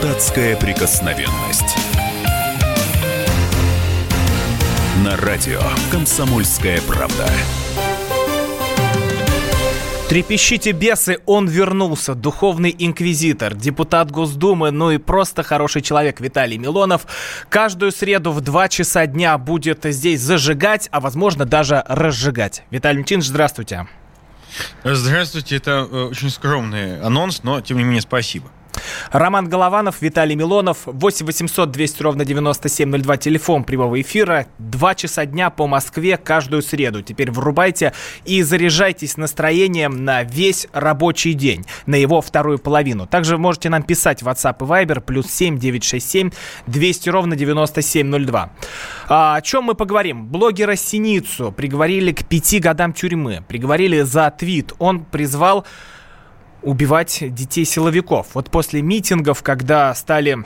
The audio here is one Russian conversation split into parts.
Депутатская прикосновенность. На радио «Комсомольская правда». Трепещите бесы, он вернулся, духовный инквизитор, депутат Госдумы, ну и просто хороший человек Виталий Милонов. Каждую среду в 2 часа дня будет здесь зажигать, а возможно даже разжигать. Виталий Митинович, здравствуйте. Здравствуйте, это э, очень скромный анонс, но тем не менее спасибо. Роман Голованов, Виталий Милонов, 8 800 200 ровно 9702, телефон прямого эфира, два часа дня по Москве каждую среду. Теперь врубайте и заряжайтесь настроением на весь рабочий день, на его вторую половину. Также можете нам писать в WhatsApp и Viber, плюс 7 967 200 ровно 9702. А, о чем мы поговорим? Блогера Синицу приговорили к пяти годам тюрьмы, приговорили за твит. Он призвал убивать детей силовиков. Вот после митингов, когда стали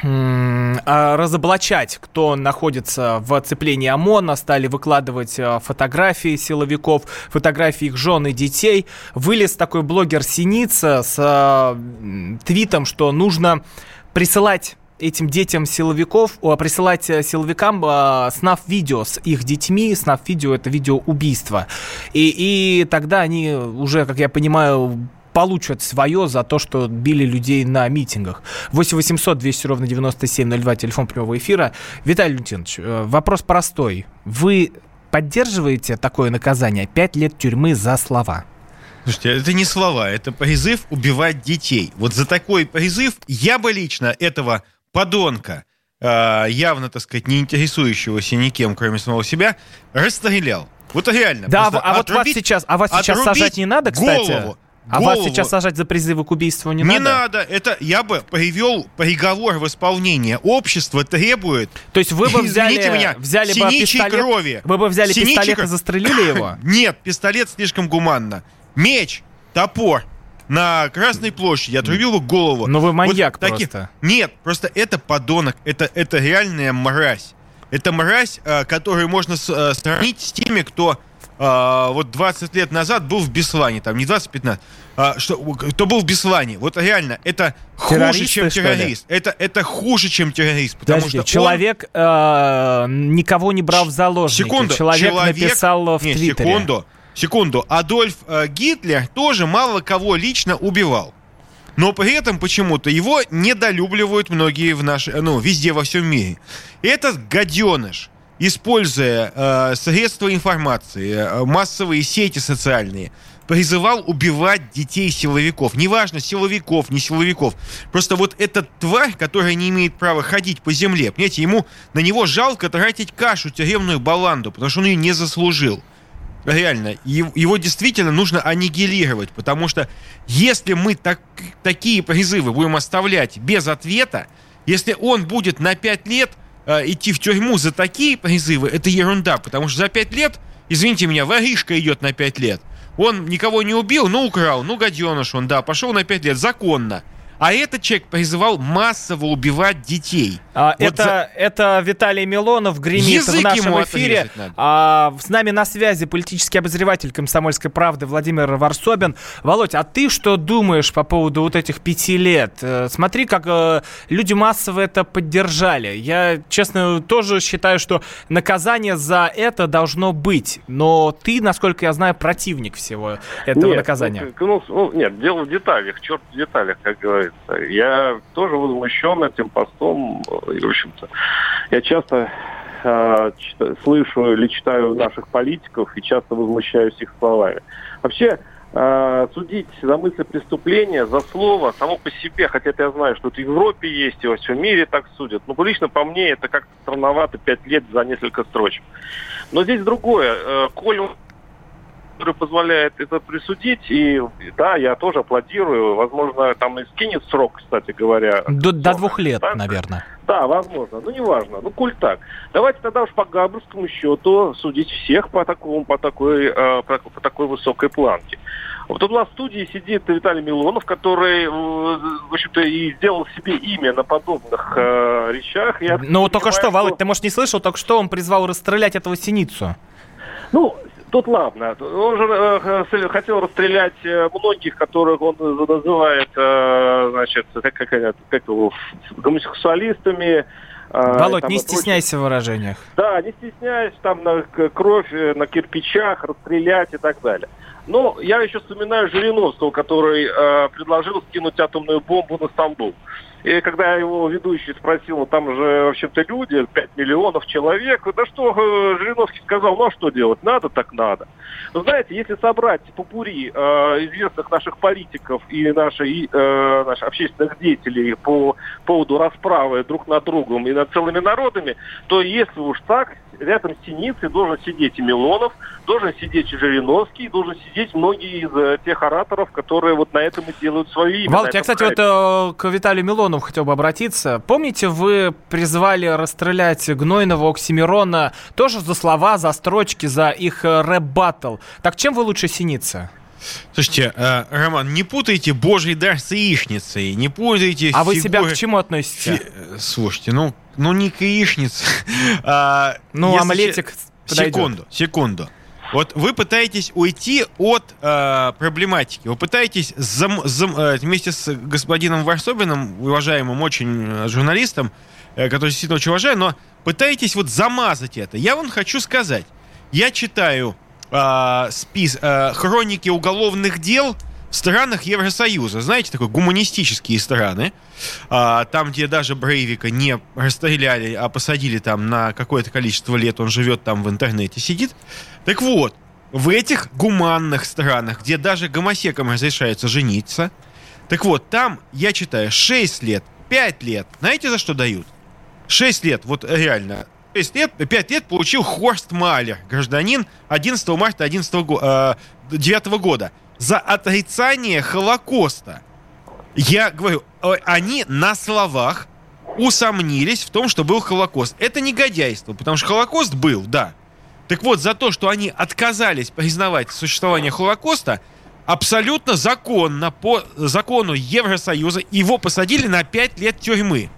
а, разоблачать, кто находится в оцеплении ОМОНа, стали выкладывать а, фотографии силовиков, фотографии их жен и детей. Вылез такой блогер Синица с э, твитом, что нужно присылать этим детям силовиков, присылать силовикам э, снав видео с их детьми, снав видео это видео убийства. И, и тогда они уже, как я понимаю, получат свое за то, что били людей на митингах. 8 800 200 ровно 9702, телефон прямого эфира. Виталий Лютинович, э, вопрос простой. Вы поддерживаете такое наказание? Пять лет тюрьмы за слова. Слушайте, это не слова, это призыв убивать детей. Вот за такой призыв я бы лично этого подонка, э, явно, так сказать, не интересующегося никем, кроме самого себя, расстрелял. Вот реально. Да, а вот вас сейчас, а вас сейчас сажать не надо, кстати? Голову а голову. вас сейчас сажать за призывы к убийству не, не надо? Не надо. Это я бы привел приговор в исполнение. Общество требует. То есть вы бы взяли, меня, взяли бы пистолет, крови. Вы бы взяли синичий пистолет и застрелили его? Нет, пистолет слишком гуманно. Меч, топор на Красной площади, отрубил бы голову. Но вы маньяк вот таки... просто. Нет, просто это подонок, это, это реальная мразь. Это мразь, э, которую можно э, сравнить с теми, кто а, вот 20 лет назад был в Беслане, там не 20-15, а, что, кто был в Беслане. Вот реально, это хуже, чем террорист. Это, это хуже, чем террорист. Потому Подожди, что человек он... э, никого не брал в заложники. Секунду, человек, человек написал в не, Твиттере. Секунду, секунду. Адольф э, Гитлер тоже мало кого лично убивал. Но при этом почему-то его недолюбливают многие в наш, ну, везде во всем мире. Этот гаденыш, используя э, средства информации, э, массовые сети социальные, призывал убивать детей силовиков. Неважно, силовиков, не силовиков. Просто вот эта тварь, которая не имеет права ходить по земле, понимаете, ему на него жалко тратить кашу, тюремную баланду, потому что он ее не заслужил. Реально, его действительно нужно аннигилировать, потому что если мы так, такие призывы будем оставлять без ответа, если он будет на 5 лет идти в тюрьму за такие призывы, это ерунда, потому что за пять лет, извините меня, воришка идет на пять лет. Он никого не убил, ну украл, ну гаденыш он, да, пошел на пять лет, законно. А этот человек призывал массово убивать детей. А, вот это, за... это Виталий Милонов гремит Язык в нашем эфире. А, с нами на связи политический обозреватель комсомольской правды Владимир Варсобин. Володь, а ты что думаешь по поводу вот этих пяти лет? Э, смотри, как э, люди массово это поддержали. Я, честно, тоже считаю, что наказание за это должно быть. Но ты, насколько я знаю, противник всего этого нет, наказания. Ну, ну, нет, дело в деталях, черт в деталях, как говорится нравится. Я тоже возмущен этим постом. И, в общем-то, я часто э, читаю, слышу или читаю наших политиков и часто возмущаюсь их словами. Вообще, э, судить за мысль преступления, за слово само по себе, хотя я знаю, что это в Европе есть, и во всем мире так судят. Но лично по мне это как-то странновато, пять лет за несколько строчек. Но здесь другое. Э, коль который позволяет это присудить. И да, я тоже аплодирую. Возможно, там и скинет срок, кстати говоря. До, до двух лет, да? наверное. Да, возможно. Ну, неважно. Ну, коль так. Давайте тогда уж по габрскому счету судить всех по, такому, по, такой, э, по, по такой высокой планке. Вот у нас в студии сидит Виталий Милонов, который, э, в общем-то, и сделал себе имя на подобных э, речах. Я ну, только что, что, Володь, ты, может, не слышал, только что он призвал расстрелять этого синицу. Ну, Тут ладно. Он же э, хотел расстрелять э, многих, которых он называет, э, значит, как, как, как его, гомосексуалистами. Э, Володь, там, не стесняйся в выражениях. Да, не стесняйся, там на кровь э, на кирпичах расстрелять и так далее. Но я еще вспоминаю Жириновского, который э, предложил скинуть атомную бомбу на Стамбул. И когда его ведущий спросил, ну там же, в общем-то, люди, 5 миллионов человек, да что, э, Жириновский сказал, ну а что делать, надо так надо. Вы знаете, если собрать попурри э, известных наших политиков и наших, э, наших общественных деятелей по поводу расправы друг над другом и над целыми народами, то если уж так, рядом с Синицей должен сидеть и Милонов, должен сидеть и Жириновский, должен сидеть многие из э, тех ораторов, которые вот на этом и делают свое имя. Володь, я, кстати, вот э, к Виталию Милонову хотел бы обратиться. Помните, вы призвали расстрелять Гнойного, Оксимирона тоже за слова, за строчки, за их э, рэп-баттл. Так чем вы лучше Синица? Слушайте, э, Роман, не путайте божий дар с яичницей, не путайте... А фигуры... вы себя к чему относите? Фи... Слушайте, ну, ну не к яичнице. а, ну, омлетик подойдет. Секунду, секунду. Вот вы пытаетесь уйти от э, проблематики. Вы пытаетесь зам, зам, э, вместе с господином Варсобиным, уважаемым очень э, журналистом, э, который действительно очень уважаю, но пытаетесь вот замазать это. Я вам хочу сказать. Я читаю э, спис, э, хроники уголовных дел странах Евросоюза. Знаете, такой гуманистические страны. А, там, где даже Брейвика не расстреляли, а посадили там на какое-то количество лет, он живет там в интернете, сидит. Так вот, в этих гуманных странах, где даже гомосекам разрешается жениться, так вот, там, я читаю, 6 лет, 5 лет. Знаете, за что дают? 6 лет, вот реально, 6 лет, 5 лет получил Хорст Малер, гражданин 11 марта 11 э, 9 года за отрицание Холокоста. Я говорю, они на словах усомнились в том, что был Холокост. Это негодяйство, потому что Холокост был, да. Так вот, за то, что они отказались признавать существование Холокоста, абсолютно законно, по закону Евросоюза, его посадили на 5 лет тюрьмы.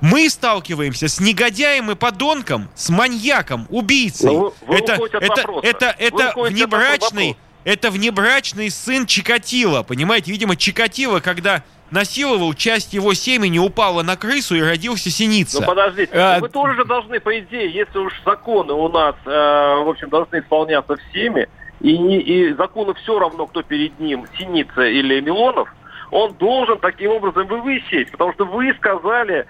Мы сталкиваемся с негодяем и подонком, с маньяком, убийцей. Вы, вы это, это, это, это внебрачный, это внебрачный сын Чикатила. Понимаете, видимо, Чикатило, когда насиловал, часть его семени упала на крысу и родился синица. Ну подождите, а... вы тоже же должны, по идее, если уж законы у нас, э, в общем, должны исполняться всеми, и, не, и закону все равно, кто перед ним, синица или Милонов, он должен таким образом вывесить, потому что вы сказали,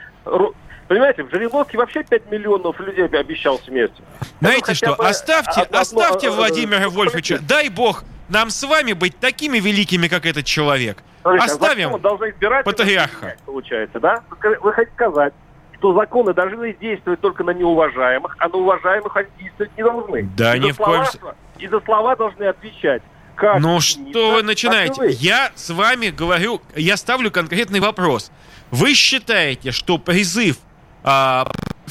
Понимаете, в Жириновске вообще 5 миллионов людей обещал смерть. Знаете что, оставьте, одно, оставьте одно, Владимира Вольфовича, дай бог нам с вами быть такими великими, как этот человек. Смотрите, а Оставим патриарха. Получается, да? Вы хотите сказать, что законы должны действовать только на неуважаемых, а на уважаемых они действовать не должны. Да, ни в коем случае. И за слова должны отвечать. Как ну что вы начинаете? Вы? Я с вами говорю, я ставлю конкретный вопрос. Вы считаете, что призыв а,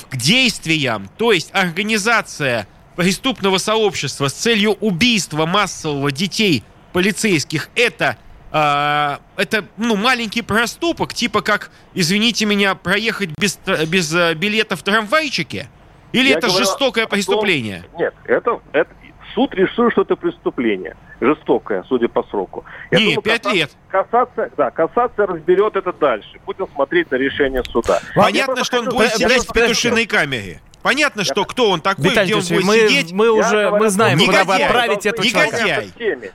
к действиям, то есть организация преступного сообщества с целью убийства массового детей полицейских, это а, это ну, маленький проступок, типа как, извините меня, проехать без, без э, билета в трамвайчике? Или Я это жестокое преступление? Том, нет, это, это суд решил, что это преступление. Жестокое, судя по сроку. Я Не, думаю, пять лет. Касаться, да, касаться разберет это дальше. Будем смотреть на решение суда. Понятно, что он будет сидеть в петушиной камере. Понятно, что кто он такой, Виталий где он будет мы, сидеть. Мы уже мы знаем, куда вы отправите этого негодяй. человека.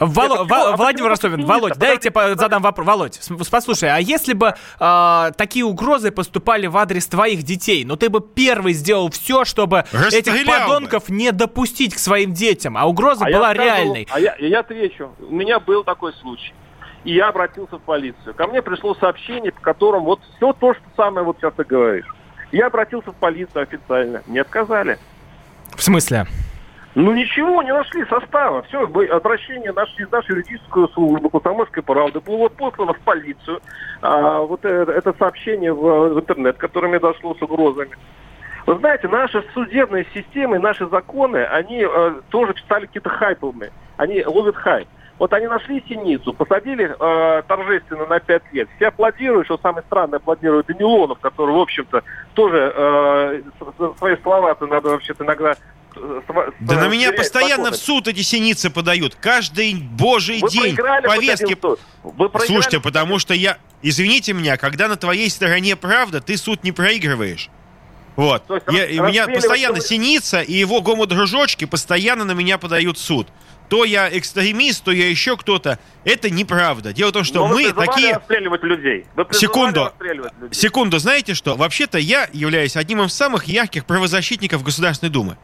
Вол... Вол... Владимир Ростовин, Володь, дайте задам вопрос. Володь, послушай, а если бы э, такие угрозы поступали в адрес твоих детей, но ну ты бы первый сделал все, чтобы Расстрелял этих подонков бы. не допустить к своим детям, а угроза а была я реальной. а я, я отвечу. У меня был такой случай. И я обратился в полицию. Ко мне пришло сообщение, по которому вот все то, что самое вот сейчас ты говоришь. Я обратился в полицию официально. Не отказали. В смысле? Ну ничего, не нашли состава. Все, обращение нашли из нашей юридическую службу Комсомольской правды было послано в полицию. А, вот это, это сообщение в, в интернет, которое мне дошло с угрозами. Вы знаете, наши судебные системы, наши законы, они э, тоже стали какие-то хайповыми. Они ловят хайп. Вот они нашли синицу, посадили э, торжественно на пять лет. Все аплодируют, что самое странное, аплодируют и Милонов, который, в общем-то, тоже э, свои слова-то надо вообще-то иногда Да на меня постоянно в законами. суд эти синицы подают. Каждый божий Вы день повестки. Вы проиграли Слушайте, потому что я... Извините меня, когда на твоей стороне правда, ты суд не проигрываешь. Вот. То есть Я- у меня постоянно человека- Синица и его гомо-дружочки постоянно на меня подают в суд. То я экстремист, то я еще кто-то. Это неправда. Дело в том, что Но вы мы такие... расстреливать людей. Вы Секунду. расстреливать людей. Секунду, знаете что? Вообще-то я являюсь одним из самых ярких правозащитников Государственной Думы.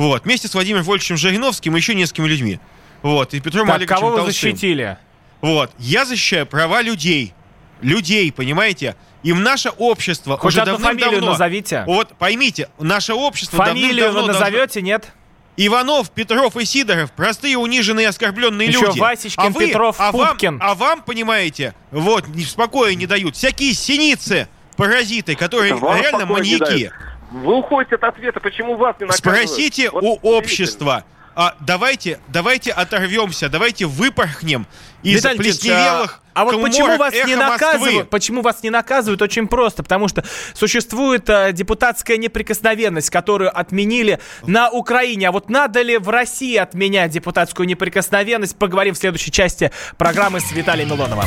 Вот. Вместе с Владимиром Вольфовичем Жириновским и еще несколькими людьми. Вот. И Петром Так, Олеговичем кого вы Толстым. защитили? Вот. Я защищаю права людей. Людей, понимаете? Им наше общество Хоть уже одну фамилию назовите. Вот, поймите, наше общество Фамилию вы назовете, нет? Иванов, Петров и Сидоров, простые, униженные, оскорбленные Еще люди. Васечкин, а вы, Петров, а вам, Пупкин. а вам, понимаете, вот, не- спокоя не дают. Всякие синицы, паразиты, которые Вам реально маньяки. Вы уходите от ответа, почему вас не наказывают? Спросите Вот у общества. А давайте, давайте оторвемся, давайте выпорхнем из Виталий Леонидович, плесневелых а, а вот почему вас не «Эхо Москвы». наказывают? Почему вас не наказывают? Очень просто, потому что существует э, депутатская неприкосновенность, которую отменили на Украине. А вот надо ли в России отменять депутатскую неприкосновенность? Поговорим в следующей части программы с Виталием Милоновым.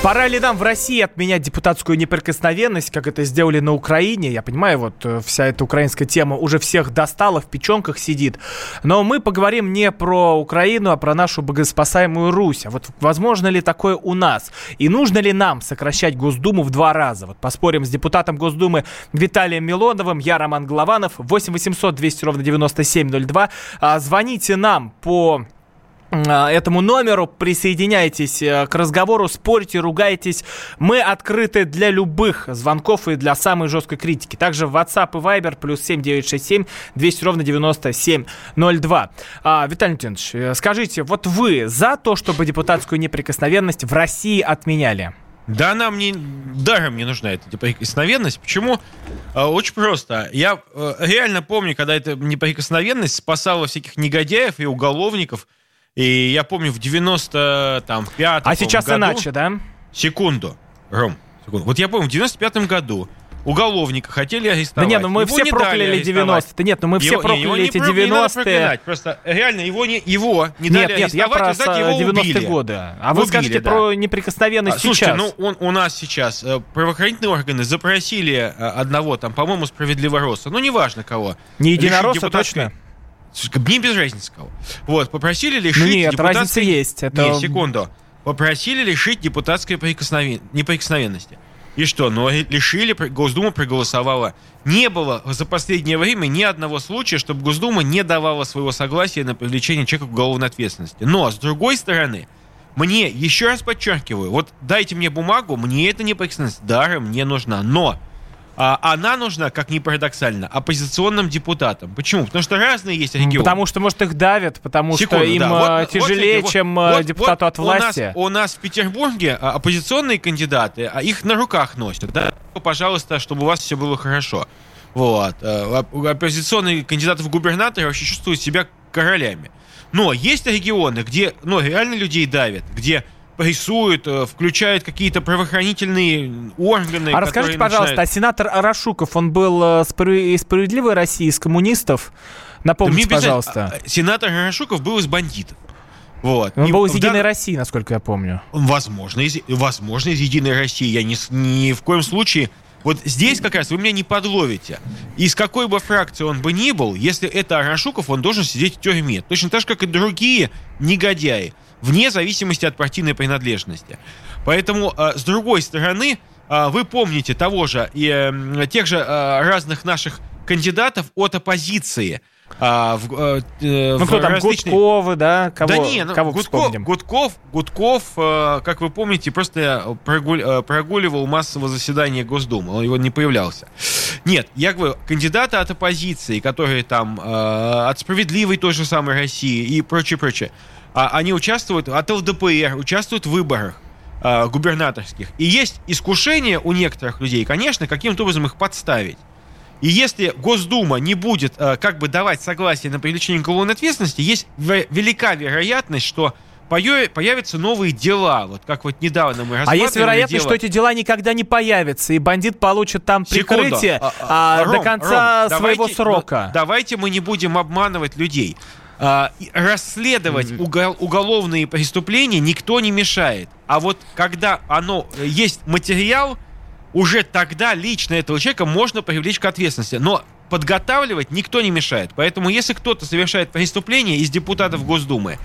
Пора ли нам в России отменять депутатскую неприкосновенность, как это сделали на Украине? Я понимаю, вот э, вся эта украинская тема уже всех достала, в печенках сидит. Но мы поговорим не про Украину, а про нашу богоспасаемую Русь. А вот возможно ли такое у нас? И нужно ли нам сокращать Госдуму в два раза? Вот поспорим с депутатом Госдумы Виталием Милоновым. Я Роман Голованов. 8 800 200 ровно 9702. А, Звоните нам по этому номеру. Присоединяйтесь э, к разговору, спорьте, ругайтесь. Мы открыты для любых звонков и для самой жесткой критики. Также в WhatsApp и Viber плюс 7967 200 ровно 9702. А, Виталий Леонидович, э, скажите, вот вы за то, чтобы депутатскую неприкосновенность в России отменяли? Да она мне даром не нужна, эта неприкосновенность. Почему? А, Очень просто. Я э, реально помню, когда эта неприкосновенность спасала всяких негодяев и уголовников. И я помню в 95 А сейчас году... иначе, да? Секунду, Ром, секунду. Вот я помню, в 95 году уголовника хотели Да арестовать. нет, ну мы Его все не прокляли арестовать. 90-е. Да нет, ну мы все Его- прокляли не эти про- не надо 90-е. проклинать, Просто реально его не, его не Нет, дали нет, я про а его 90-е убили. годы. А вы Убили, скажите да. про неприкосновенность А, Слушайте, сейчас. ну он, у нас сейчас э, правоохранительные органы запросили э, одного, там, по-моему, справедливороса, ну неважно кого. Не единоросса точно? Мне без разницы кого. Вот, попросили лишить Ну нет, депутатской... разница есть. Это... Не, секунду. Попросили лишить депутатской прикосновен- неприкосновенности. И что? И лишили, Госдума проголосовала. Не было за последнее время ни одного случая, чтобы Госдума не давала своего согласия на привлечение человека к уголовной ответственности. Но, с другой стороны, мне, еще раз подчеркиваю, вот дайте мне бумагу, мне эта неприкосновенность даром не нужна. Но она нужна, как ни парадоксально, оппозиционным депутатам. Почему? Потому что разные есть регионы. Потому что, может, их давят, потому Секунду, что им да. э, Вот- вот тяжелее, смотрите, чем вот- э, вот- депутату вот от власти. У нас, у нас в Петербурге а, оппозиционные кандидаты, а их на руках носят. Да? Пожалуйста, чтобы у вас все было хорошо. Вот. Э, оп- Оппозиционные кандидаты в губернаторы вообще чувствуют себя королями. Но есть регионы, где ну, реально людей давят, где прессуют, э, включают какие-то правоохранительные органы. А расскажите, пожалуйста, начинают- а сенатор Арашуков, он был э, спро- из справедливой России, из коммунистов? Да Напомните, разницы. пожалуйста. А, Сенатор Рашуков был из бандитов. Вот. Он И был из Единой дан- России, насколько я помню. Возможно, из, возможно, из Единой России. Я ни, ни в коем случае... Вот здесь как раз вы меня не подловите. Из какой бы фракции он бы ни был, если это Арашуков, он должен сидеть в тюрьме. Точно так же, как и другие негодяи. Вне зависимости от партийной принадлежности. Поэтому, э, с другой стороны, а, вы помните того же, и тех же э, разных наших кандидатов от оппозиции. а, в, э, Ну, в кто там, различные- Гудковы, да? Кого, да не, ну, кого Гудков, вспомним? Гудков, Гудков, э, как вы помните, просто прогуль- э, прогуливал массовое заседание Госдумы, он его не появлялся. Нет, я говорю, кандидаты от оппозиции, которые там э, от справедливой той же самой России и прочее, прочее, а, они участвуют от ЛДПР, участвуют в выборах э, губернаторских. И есть искушение у некоторых людей, конечно, каким-то образом их подставить. И если Госдума не будет э, как бы давать согласие на привлечение к уголовной ответственности, есть ве- велика вероятность, что появятся новые дела. Вот как вот недавно мы А есть вероятность, дело- что эти дела никогда не появятся, и бандит получит там Секунду. прикрытие А, а, а, до Ром, конца Ром, своего давайте- срока. ну, давайте мы не будем обманывать людей. А, расследовать угол- уголовные преступления никто не мешает. А вот когда оно э, есть материал, уже тогда лично этого человека можно привлечь к ответственности. Но подготавливать никто не мешает. Поэтому если кто-то совершает преступление из депутатов Госдумы,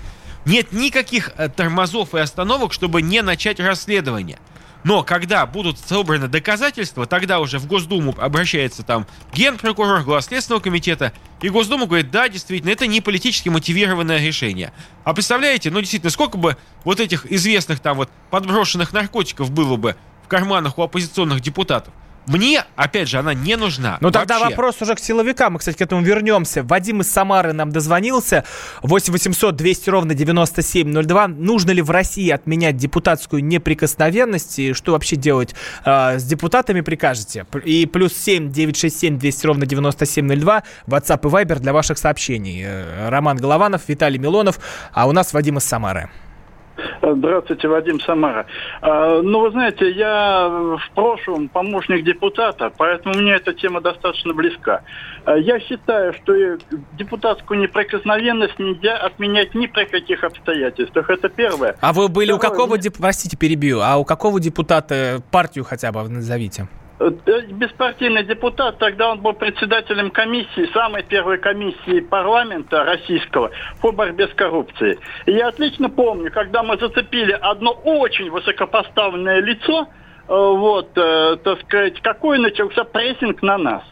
нет никаких э, тормозов и остановок, чтобы не начать расследование. Но когда будут собраны доказательства, тогда уже в Госдуму обращается там генпрокурор, глава Следственного комитета, и Госдума говорит, да, действительно, это не политически мотивированное решение. А представляете, ну действительно, сколько бы вот этих известных там вот подброшенных наркотиков было бы в карманах у оппозиционных депутатов? Мне, опять же, она не нужна. Ну тогда вопрос уже к силовикам. Мы, кстати, к этому вернемся. Вадим из Самары нам дозвонился. 8 800 200 ровно 9702. Нужно ли в России отменять депутатскую неприкосновенность? И что вообще делать э, с депутатами, прикажете? И плюс 7 967 200 ровно 9702. WhatsApp и Viber для ваших сообщений. Э, Роман Голованов, Виталий Милонов. А у нас Вадим из Самары. Здравствуйте, Вадим Самара. А, Ну, вы знаете, я в прошлом помощник депутата, поэтому мне эта тема достаточно близка. А, Я считаю, что депутатскую неприкосновенность нельзя отменять ни при каких обстоятельствах. Это первое. А вы были у Второе, какого, мне- деп- простите, перебью, а у какого депутата партию хотя бы назовите? Э, Беспартийный депутат, тогда он был председателем комиссии, самой первой комиссии парламента российского по борьбе с коррупцией. И я отлично помню, когда мы зацепили одно очень высокопоставленное лицо, э, вот, э, так сказать, какой начался прессинг на нас.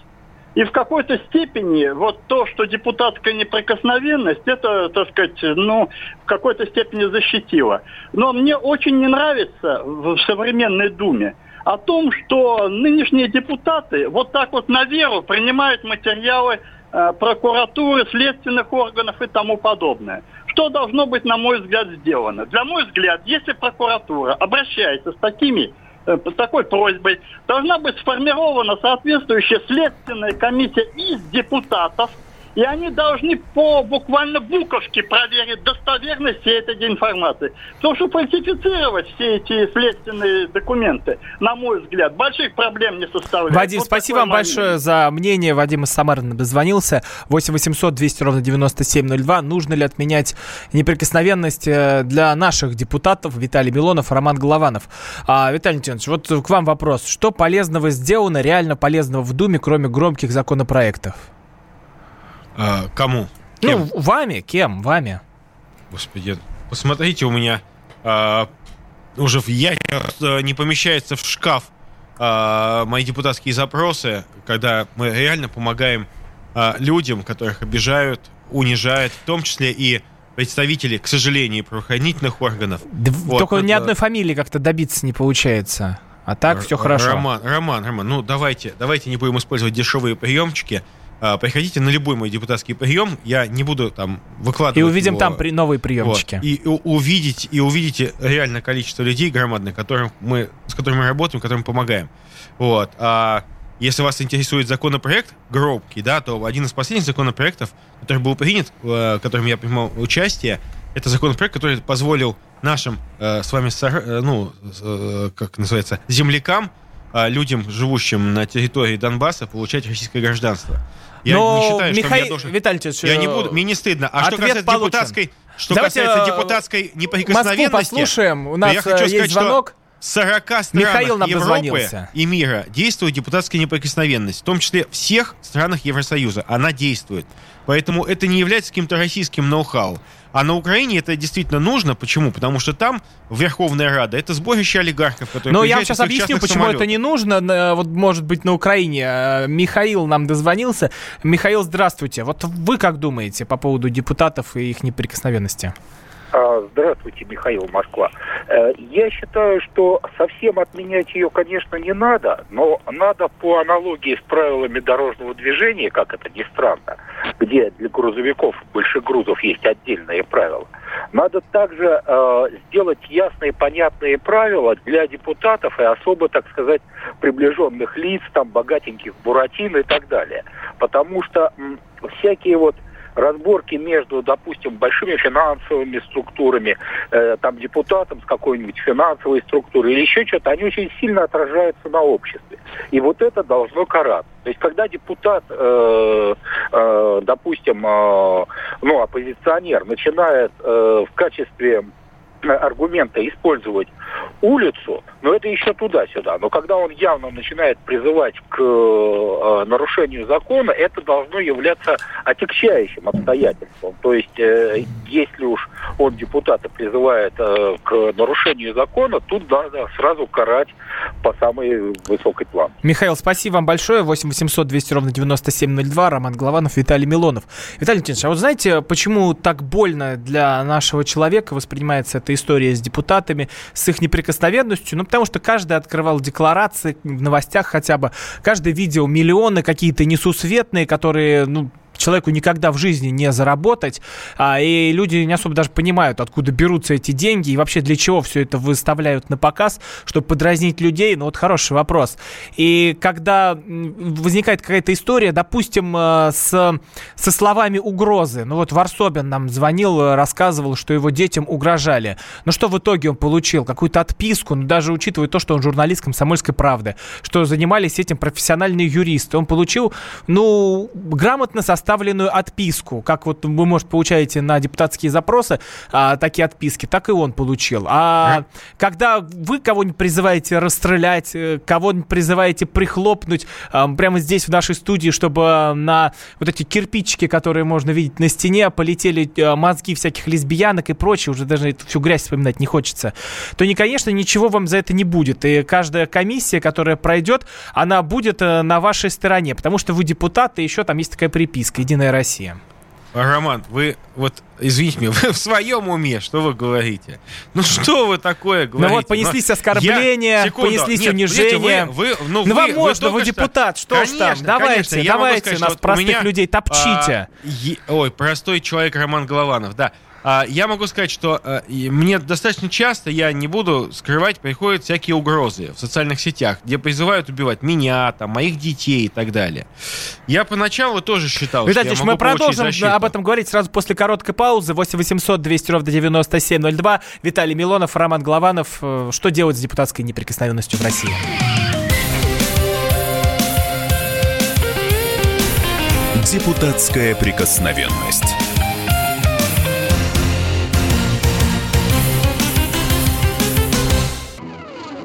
И в какой-то степени вот то, что депутатская неприкосновенность, это, так сказать, ну, в какой-то степени защитило. Но мне очень не нравится в современной Думе о том, что нынешние депутаты вот так вот на веру принимают материалы э, прокуратуры, следственных органов и тому подобное. Что должно быть, на мой взгляд, сделано? Для мой взгляд, если прокуратура обращается с такими э, такой просьбой, должна быть сформирована соответствующая следственная комиссия из депутатов, и они должны по буквально буковке проверить достоверность всей этой информации. Потому что фальсифицировать все эти следственные документы, на мой взгляд, больших проблем не составляет. Вадим, Вот спасибо вам большое за мнение. Вадим из Самары дозвонился. 8 800 200 ровно 9702. Нужно ли отменять неприкосновенность э, для наших депутатов Виталий Милонов, Роман Голованов? А, Виталий Леонидович, вот к вам вопрос. Что полезного сделано, реально полезного в Думе, кроме громких законопроектов? А, кому? Кем? Ну, вами? Кем? Вами? Господи, посмотрите, у меня а, уже в я э, не помещается в шкаф а, мои депутатские запросы, когда мы реально помогаем а, людям, которых обижают, унижают, в том числе и представители, к сожалению, правоохранительных органов. Да Вот, только ни это- одной фамилии как-то добиться не получается. А так все Р- хорошо. Роман, Роман, Роман, ну давайте, давайте не будем использовать дешевые приемчики. А, приходите на любой мой депутатский прием, я не буду там выкладывать. И увидим его. там при- новые Вот. приемчики. И у- увидеть, и увидите реальное количество людей громадное, которым мы, с которыми мы работаем, которым помогаем. Вот. А если вас интересует законопроект громкий, да, то один из последних законопроектов, который был принят, э, в котором я принимал участие, это законопроект, который позволил нашим э, с вами, э, ну, э, как называется, землякам, э, людям, живущим на территории Донбасса, получать российское гражданство. Я Но, не считаю, что Михаил я должен... Витальевич, Я не э, буду, мне не стыдно. А что касается получен. депутатской, что Давайте, касается э, депутатской Москву неприкосновенности, послушаем. У нас я хочу э, сказать, есть звонок. 40 странах Михаил нам Европы дозвонился. и мира действует депутатская неприкосновенность, в том числе всех странах Евросоюза. Она действует. Поэтому это не является каким-то российским ноу-хау. А на Украине это действительно нужно. Почему? Потому что там Верховная Рада это сборище олигархов, которые Но я вам сейчас объясню, почему это самолетах. не нужно. Вот, может быть, на Украине. Э, Михаил нам дозвонился. Михаил, здравствуйте. Вот вы как думаете по поводу депутатов и их неприкосновенности? А, Здравствуйте, Михаил Москва. Э, Я считаю, что совсем отменять ее, конечно, не надо, но надо по аналогии с правилами дорожного движения, как это ни странно, где для грузовиков больших грузов есть отдельные правила, надо также э, сделать ясные, понятные правила для депутатов и особо, так сказать, приближенных лиц, там, богатеньких буратин и так далее. Потому что м, всякие вот разборки между, допустим, большими финансовыми структурами, э, там, депутатом с какой-нибудь финансовой структурой или еще что-то, они очень сильно отражаются на обществе. И вот это должно караться. То есть, когда депутат, э, э, допустим, э, ну, оппозиционер начинает э, в качестве аргумента использовать улицу, но это еще туда-сюда. Но когда он явно начинает призывать к э, нарушению закона, это должно являться отягчающим обстоятельством. То есть, э, если уж он депутата призывает э, к нарушению закона, тут надо сразу карать по самой высокой планке. Михаил, спасибо вам большое. 8 800 200 ровно 9702. Роман Голованов, Виталий Милонов. Виталий Леонидович, а вот знаете, почему так больно для нашего человека воспринимается история с депутатами, с их неприкосновенностью? Ну, потому что каждый открывал декларации в новостях хотя бы, каждый видел миллионы какие-то несусветные, которые, ну, человеку никогда в жизни не заработать, а, и люди не особо даже понимают, откуда берутся эти деньги и вообще для чего все это выставляют на показ, чтобы подразнить людей, ну вот хороший вопрос. И когда возникает какая-то история, допустим, э, с, со словами угрозы, ну вот Варсобин нам звонил, э, рассказывал, что его детям угрожали. Ну что в итоге он получил? Какую-то отписку, ну даже учитывая то, что он журналист «Комсомольской правды», что занимались этим профессиональные юристы. Он получил, ну, грамотно составленную отписку, как вот вы, может, получаете на депутатские запросы а, такие отписки, так и он получил. А когда вы кого-нибудь призываете расстрелять, э, кого-нибудь призываете прихлопнуть а, прямо здесь, в нашей студии, чтобы на вот эти кирпичики, которые можно видеть на стене, полетели э, мозги всяких лесбиянок и прочее, уже даже эту всю грязь вспоминать не хочется, то, не, конечно, ничего вам за это не будет. И каждая комиссия, которая пройдет, она будет э, на вашей стороне, потому что вы депутат, и еще там есть такая приписка «Единая Россия». Роман, вы вот, извините меня, вы в своем уме, что вы говорите? Ну что вы такое говорите? Ну вот понеслись Ну, оскорбления, я- секунду. понеслись Нет, унижения. Вы, вы, ну, Ну вы, вам вы можно, вы что- депутат, что ж там, давайте, конечно, давайте сказать, нас, что вот простых меня, людей, топчите. а, е- ой, простой человек Роман Голованов, да. А, я могу сказать, что и мне достаточно часто, я не буду скрывать, приходят всякие угрозы в социальных сетях, где призывают убивать меня, там, моих детей и так далее. Я поначалу тоже считал, Виталий что я могу мы продолжим защиту. об этом говорить сразу после короткой паузы. 8 800 200 ровно 9702. Виталий Милонов, Роман Голованов. Э, Что делать с депутатской неприкосновенностью в России? Депутатская прикосновенность.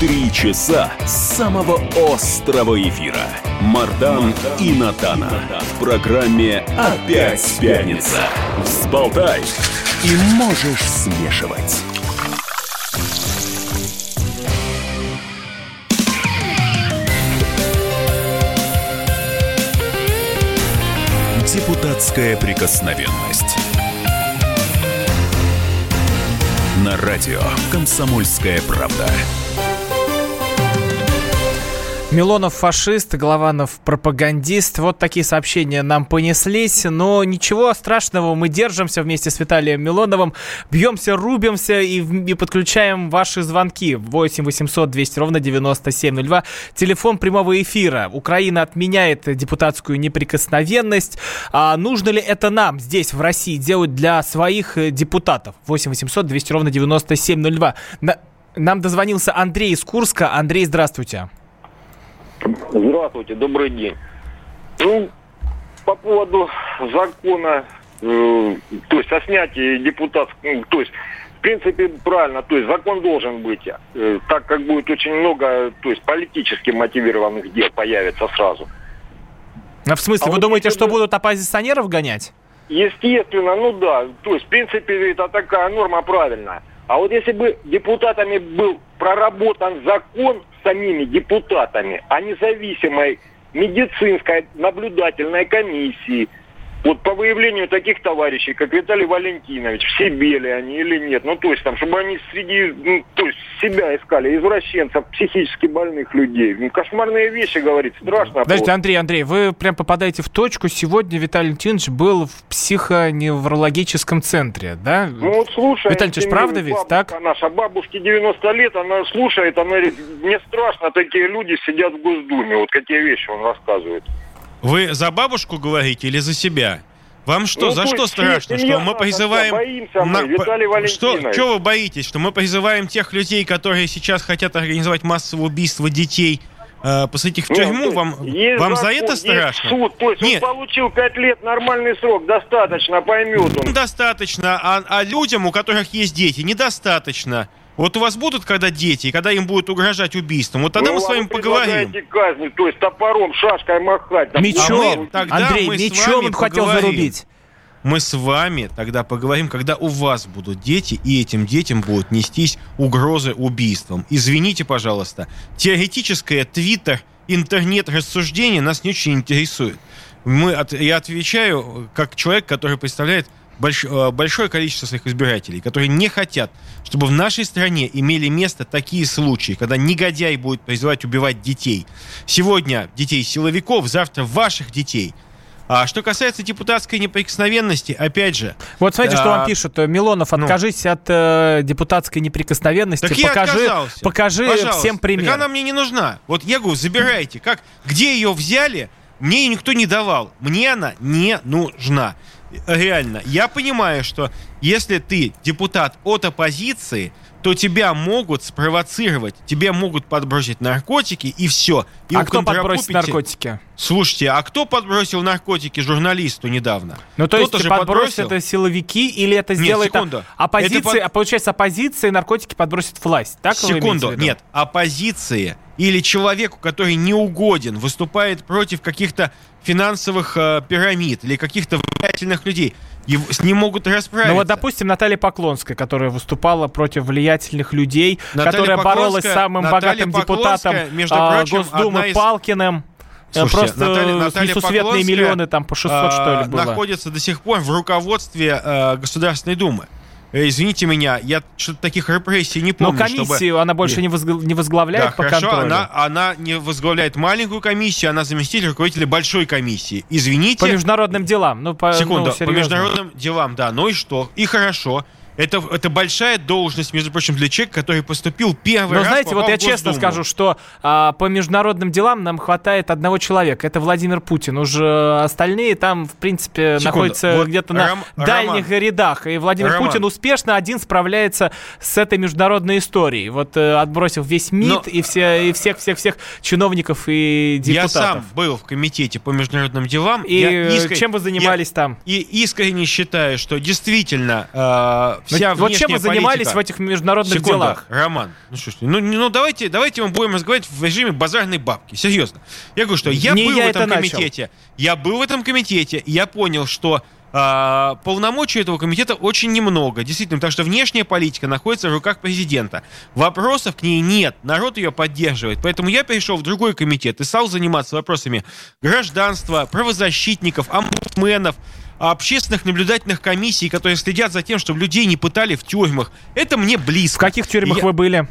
Три часа самого острого эфира. Мардан и Надана. В программе «Опять пятница». Взболтай и можешь смешивать. Депутатская прикосновенность. На радио «Комсомольская правда». Милонов фашист, Голованов пропагандист. Вот такие сообщения нам понеслись. Но ничего страшного, мы держимся вместе с Виталием Милоновым. Бьемся, рубимся и, и подключаем ваши звонки. 8 800 200 ровно 9702. Телефон прямого эфира. Украина отменяет депутатскую неприкосновенность. А нужно ли это нам здесь, в России, делать для своих э, депутатов? 8 800 200 ровно 9702. На... Нам дозвонился Андрей из Курска. Андрей, здравствуйте. Здравствуйте, добрый день. Ну, по поводу закона, э, то есть о снятии депутатов, ну, то есть, в принципе, правильно, то есть закон должен быть, э, так как будет очень много, то есть политически мотивированных дел появится сразу. А в смысле, А вы вот думаете, что будут оппозиционеров гонять? Естественно, ну да, то есть, в принципе, это такая норма правильная. А вот если бы депутатами был проработан закон самими депутатами о независимой медицинской наблюдательной комиссии, вот по выявлению таких товарищей, как Виталий Валентинович, в себе ли они или нет, ну то есть там, чтобы они среди, ну, то есть себя искали, извращенцев, психически больных людей. Ну, кошмарные вещи, говорит, страшно. Подождите. Андрей, Андрей, вы прям попадаете в точку. Сегодня Виталий Валентинович был в психоневрологическом центре, да? Ну вот слушай, Виталий Ильич, правда ведь, так? Наша бабушке 90 лет, она слушает, она говорит, мне страшно, такие люди сидят в Госдуме, вот какие вещи он рассказывает. Вы за бабушку говорите или за себя? Вам что, Ну, за то что страшно? Что мы призываем... боимся мы, Виталий Что, что вы боитесь? Что мы призываем тех людей, которые сейчас хотят организовать массовое убийство детей, э, посадить их в Нет, тюрьму? то Вам, есть вам за закон, это есть страшно? суд, то есть Нет. он получил 5 лет, нормальный срок, достаточно, поймет он. Достаточно, а, а людям, у которых есть дети, недостаточно. Вот у вас будут когда дети, и когда им будут угрожать убийством, вот тогда Ну, мы с а вами вы поговорим. казни, то есть топором, шашкой махать. там, Мечом. А мы- тогда Андрей, мы с мечом вами он хотел поговорим. зарубить. Мы с вами тогда поговорим, когда у вас будут дети, и этим детям будут нестись угрозы убийством. Извините, пожалуйста, теоретическое твиттер, интернет-рассуждение нас не очень интересует. Мы от- я отвечаю как человек, который представляет больш- э, большое количество своих избирателей, которые не хотят, чтобы в нашей стране имели место такие случаи, когда негодяй будет призывать убивать детей. Сегодня детей силовиков, завтра ваших детей. А что касается депутатской неприкосновенности, опять же, Вот смотрите, что А, вам пишут. Милонов, ну. откажись от э, депутатской неприкосновенности. Так я покажи отказался. покажи Пожалуйста. всем пример. Так она мне не нужна. Вот я говорю, забирайте. Как, где ее взяли, мне ее никто не давал. Мне она не нужна. Реально. Я понимаю, что если ты депутат от оппозиции, то тебя могут спровоцировать, тебе могут подбросить наркотики и все. И а кто подбросит наркотики? Слушайте, а кто подбросил наркотики журналисту недавно? Ну, то есть подбросит подбросил. это силовики или это Нет, сделает секунду. а- оппозиция, Это под- а получается оппозиция наркотики подбросит власть, так Секунду, нет, оппозиция или человеку, который не угоден, выступает против каких-то финансовых э, пирамид или каких-то влиятельных людей, его- с ним могут расправиться. Ну вот, допустим, Наталья Поклонская, которая выступала против влиятельных людей, Наталья которая боролась с самым Наталья богатым Поклонская, депутатом между а, прочим, Госдумы из- Палкиным. Э, Слушайте, Просто Наталья- э, Наталья несусветные миллионы, там по 600 а, что ли было. находится до сих пор в руководстве э, Государственной Думы. Э, Извините меня, я что-то таких репрессий не Но помню. чтобы- комиссию она больше не, возгл- не возглавляет Да, по хорошо, контролю. она, она не возглавляет маленькую комиссию, она заместитель руководителя большой комиссии. Извините. По международным делам. Ну, по, Секунду, ну, по международным делам, да. Ну и что? И хорошо. Это, это большая должность, между прочим, для человека, который поступил первый Но раз. знаете, вот я честно скажу, что а, по международным делам нам хватает одного человека. Это Владимир Путин. Уже остальные там, в принципе, Секунду. находятся Вот где-то на Ром- дальних Роман. рядах. И Владимир Роман. Путин успешно один справляется с этой международной историей. Вот э, отбросив весь МИД Но- и, все, и всех-всех-всех чиновников и Я депутатов. сам был в комитете по международным делам. И Я э, искрен- чем вы занимались там? я- И искренне считаю, что действительно э, вся вот чем вы занимались политика- в этих международных Секунду, делах? Роман, ну что ж, ну, ну давайте, давайте мы будем разговаривать в режиме базарной бабки. Серьезно. Я говорю, что я Не был я в это этом начал. комитете. Я был в этом комитете, и я понял, что а, полномочий этого комитета очень немного. Действительно, потому что внешняя политика находится в руках президента. Вопросов к ней нет. Народ ее поддерживает. Поэтому я перешел в другой комитет и стал заниматься вопросами гражданства, правозащитников, омбудсменов, общественных наблюдательных комиссий, которые следят за тем, чтобы людей не пытали в тюрьмах. Это мне близко. В каких тюрьмах Я- вы были?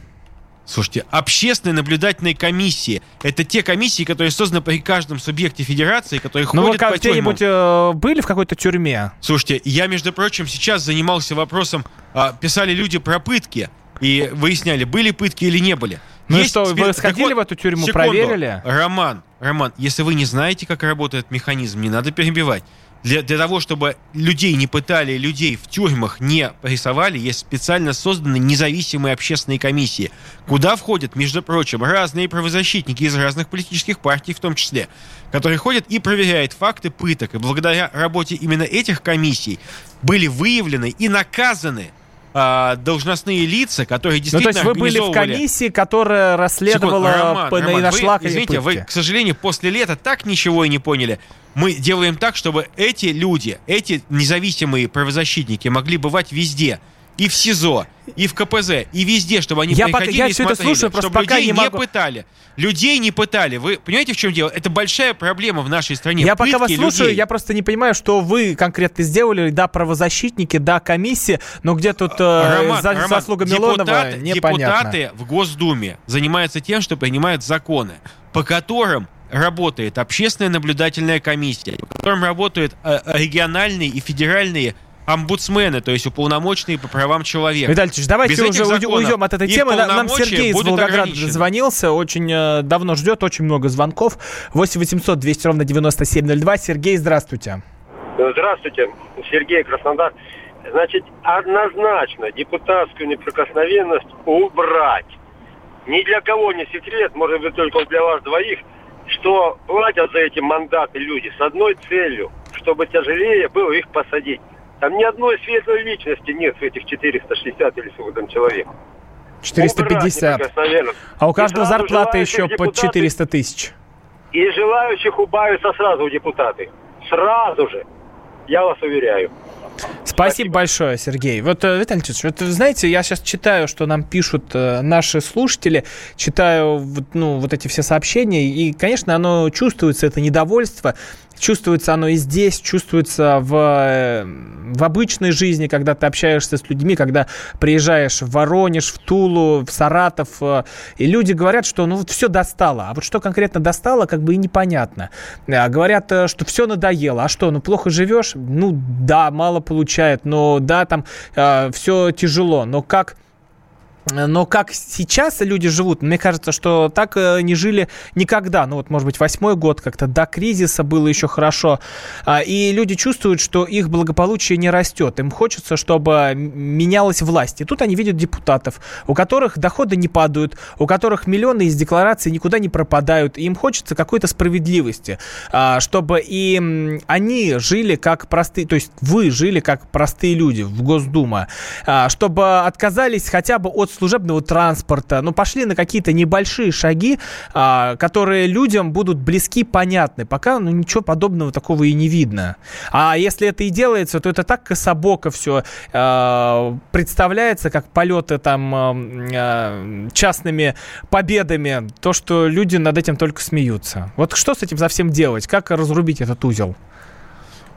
Слушайте, общественные наблюдательные комиссии – это те комиссии, которые созданы при каждом субъекте федерации, которые Ну, вы ходят по тюрьмам. где-нибудь э, были в какой-то тюрьме? Слушайте, я, между прочим, сейчас занимался вопросом, а, писали люди про пытки, и выясняли, были пытки или не были. Ну Есть что, вы спец- сходили Так в эту тюрьму, секунду. проверили? Роман, Роман, если вы не знаете, как работает механизм, не надо перебивать. Для, для того, чтобы людей не пытали, людей в тюрьмах не прессовали, есть специально созданы независимые общественные комиссии, куда входят, между прочим, разные правозащитники из разных политических партий в том числе, которые ходят и проверяют факты пыток. И благодаря работе именно этих комиссий были выявлены и наказаны а, должностные лица, которые Ну, действительно то есть вы были в комиссии, которая расследовала Секунду, Роман, по- и Роман, нашла вы, извините, вы, пытки. к сожалению, после лета так ничего и не поняли. Мы делаем так, чтобы эти люди, эти независимые правозащитники могли бывать везде. И в СИЗО, и в КПЗ, и везде, чтобы они Я пока- приходили я и это смотрели, слушаю, просто чтобы пока людей не могу- пытали. Людей не пытали. Вы понимаете, в чем дело? Это большая проблема в нашей стране. Я пока вас Пытки слушаю, людей. я просто не понимаю, что вы конкретно сделали. Да, правозащитники, да, комиссия, но где тут э, Роман, за- Роман, заслуга Милонова, депутаты, непонятно. депутаты в Госдуме занимаются тем, что принимают законы, по которым работает общественная наблюдательная комиссия, по которым работают э, региональные и федеральные омбудсмены, то есть уполномоченные по правам человека. Виталий Ильич, давайте Без уже уйдем, от этой темы. На- Нам Сергей из Волгограда звонился, очень э, давно ждет, очень много звонков. 8 800 200 ровно 9702. Сергей, здравствуйте. Здравствуйте, Сергей Краснодар. Значит, однозначно депутатскую неприкосновенность убрать. Ни для кого не секрет, может быть, только для вас двоих, что платят за эти мандаты люди с одной целью, чтобы тяжелее было их посадить. Там ни одной светлой личности нет в этих 460 или сколько там человек. 450. Убрать. А у каждого зарплата еще под депутаты- 400 тысяч. И желающих убавится сразу депутаты. Сразу же. Я вас уверяю. Спасибо, большое, Сергей. Вот, э, Виталий Ильич, вот знаете, я сейчас читаю, что нам пишут э, наши слушатели, читаю ну, вот эти все сообщения, и, конечно, оно чувствуется, это недовольство, чувствуется оно и здесь, чувствуется в, э, в обычной жизни, когда ты общаешься с людьми, когда приезжаешь в Воронеж, в Тулу, в Саратов, э, и люди говорят, что ну вот все достало, а вот что конкретно достало, как бы и непонятно. А, Говорят, э, что все надоело, а что, ну плохо живешь? Ну да, мало получает, но да, там все тяжело, но как но как сейчас люди живут, мне кажется, что так э, не жили никогда. Ну вот, может быть, восьмой год как-то до кризиса было еще хорошо. А, И люди чувствуют, что их благополучие не растет. Им хочется, чтобы менялась власть. И тут они видят депутатов, у которых доходы не падают, у которых миллионы из декларации никуда не пропадают. И им хочется какой-то справедливости, а, чтобы и они жили как простые, то есть вы жили как простые люди в Госдума, чтобы отказались хотя бы от служебного транспорта, ну, пошли на какие-то небольшие шаги, а, которые людям будут близки, понятны. Пока, ну, ничего подобного такого и не видно. А если это и делается, то это так кособоко все представляется, как полеты там э, э, частными победами, то, что люди над этим только смеются. Вот что с этим совсем делать? Как разрубить этот узел?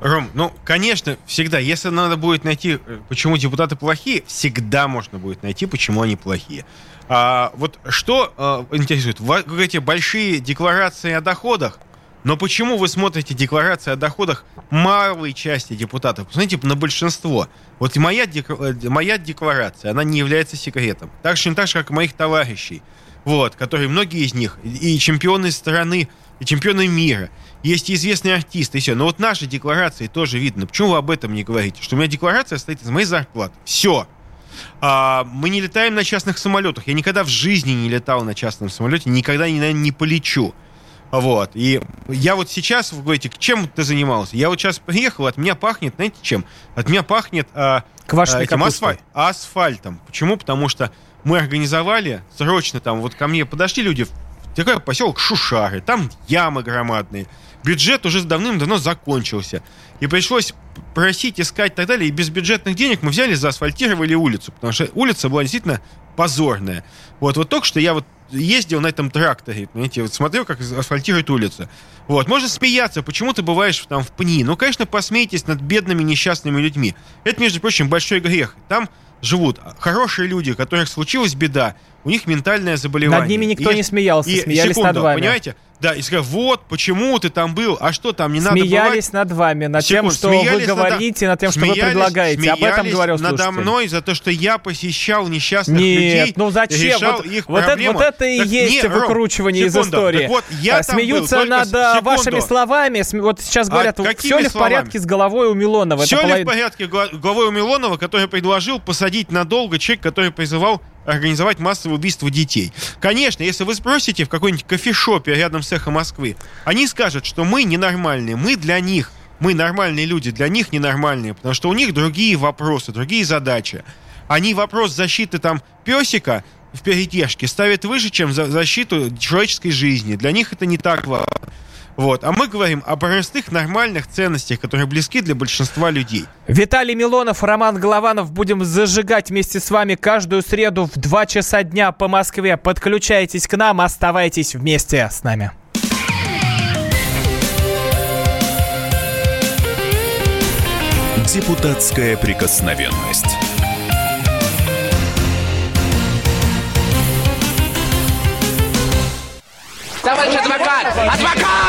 Ром, ну, конечно, всегда, если надо будет найти, э, почему депутаты плохие, всегда можно будет найти, почему они плохие. А, вот что э, интересует? Вы говорите, большие декларации о доходах, но почему вы смотрите декларации о доходах малой части депутатов? Посмотрите на большинство. Вот моя, э, моя декларация, она не является секретом. Так же, так же, как моих товарищей. Вот, которые, многие из них, и чемпионы страны, и чемпионы мира, есть известные артисты, и все. Но вот наши декларации тоже видно. Почему вы об этом не говорите? Что у меня декларация состоит из моей зарплаты. Все. А, мы не летаем на частных самолетах. Я никогда в жизни не летал на частном самолете, никогда, наверное, не полечу. Вот. И я вот сейчас, вы говорите, чем ты занимался? Я вот сейчас приехал, от меня пахнет, знаете, чем? От меня пахнет а, Квашеной а, этим асфаль- асфальтом. Почему? Потому что мы организовали срочно там, вот ко мне подошли люди, такой поселок Шушары, там ямы громадные. Бюджет уже давным-давно закончился. И пришлось просить, искать и так далее. И без бюджетных денег мы взяли, заасфальтировали улицу. Потому что улица была действительно позорная. Вот, вот только что я вот ездил на этом тракторе, понимаете, вот смотрел, как асфальтируют улицу. Вот, можно смеяться, почему ты бываешь там в пни. Ну, конечно, посмейтесь над бедными несчастными людьми. Это, между прочим, большой грех. Там живут хорошие люди, у которых случилась беда, у них ментальное заболевание. Над ними никто И- не смеялся, и, смеялись секунду, над вами. понимаете? Да, и сказали, вот, почему ты там был, а что там, не надо Смеялись над вами, над тем, Секунду, что вы смеялись надо- говорите, над тем, что вы смеялись- предлагаете. Об этом смеялись говорил надо слушатель. мной за то, что я посещал несчастных Нет, людей. ну и зачем? решал Вот, их вот это, проблемы. вот это и Так есть не, выкручивание из секунду, истории. так вот, я А, был, Смеются только над с- а, секунду. вашими словами. Вот сейчас говорят, А все ли в порядке с головой у Милонова? Все Это ли в порядке гла- главой у Милонова, который предложил посадить надолго человек, который призывал организовать массовое убийство детей? Конечно, если вы спросите в какой-нибудь кофешопе рядом с «Эхо Москвы», они скажут, что мы ненормальные, мы для них, мы нормальные люди, для них ненормальные, потому что у них другие вопросы, другие задачи. Они вопрос защиты там песика в перетяжке ставят выше, чем за- защиту человеческой жизни. Для них это не так важно. Вот. А мы говорим о простых нормальных ценностях, которые близки для большинства людей. Виталий Милонов, Роман Голованов. Будем зажигать вместе с вами каждую среду в 2 часа дня по Москве. Подключайтесь к нам, оставайтесь вместе с нами. Депутатская прикосновенность. Товарищ адвокат! Адвокат!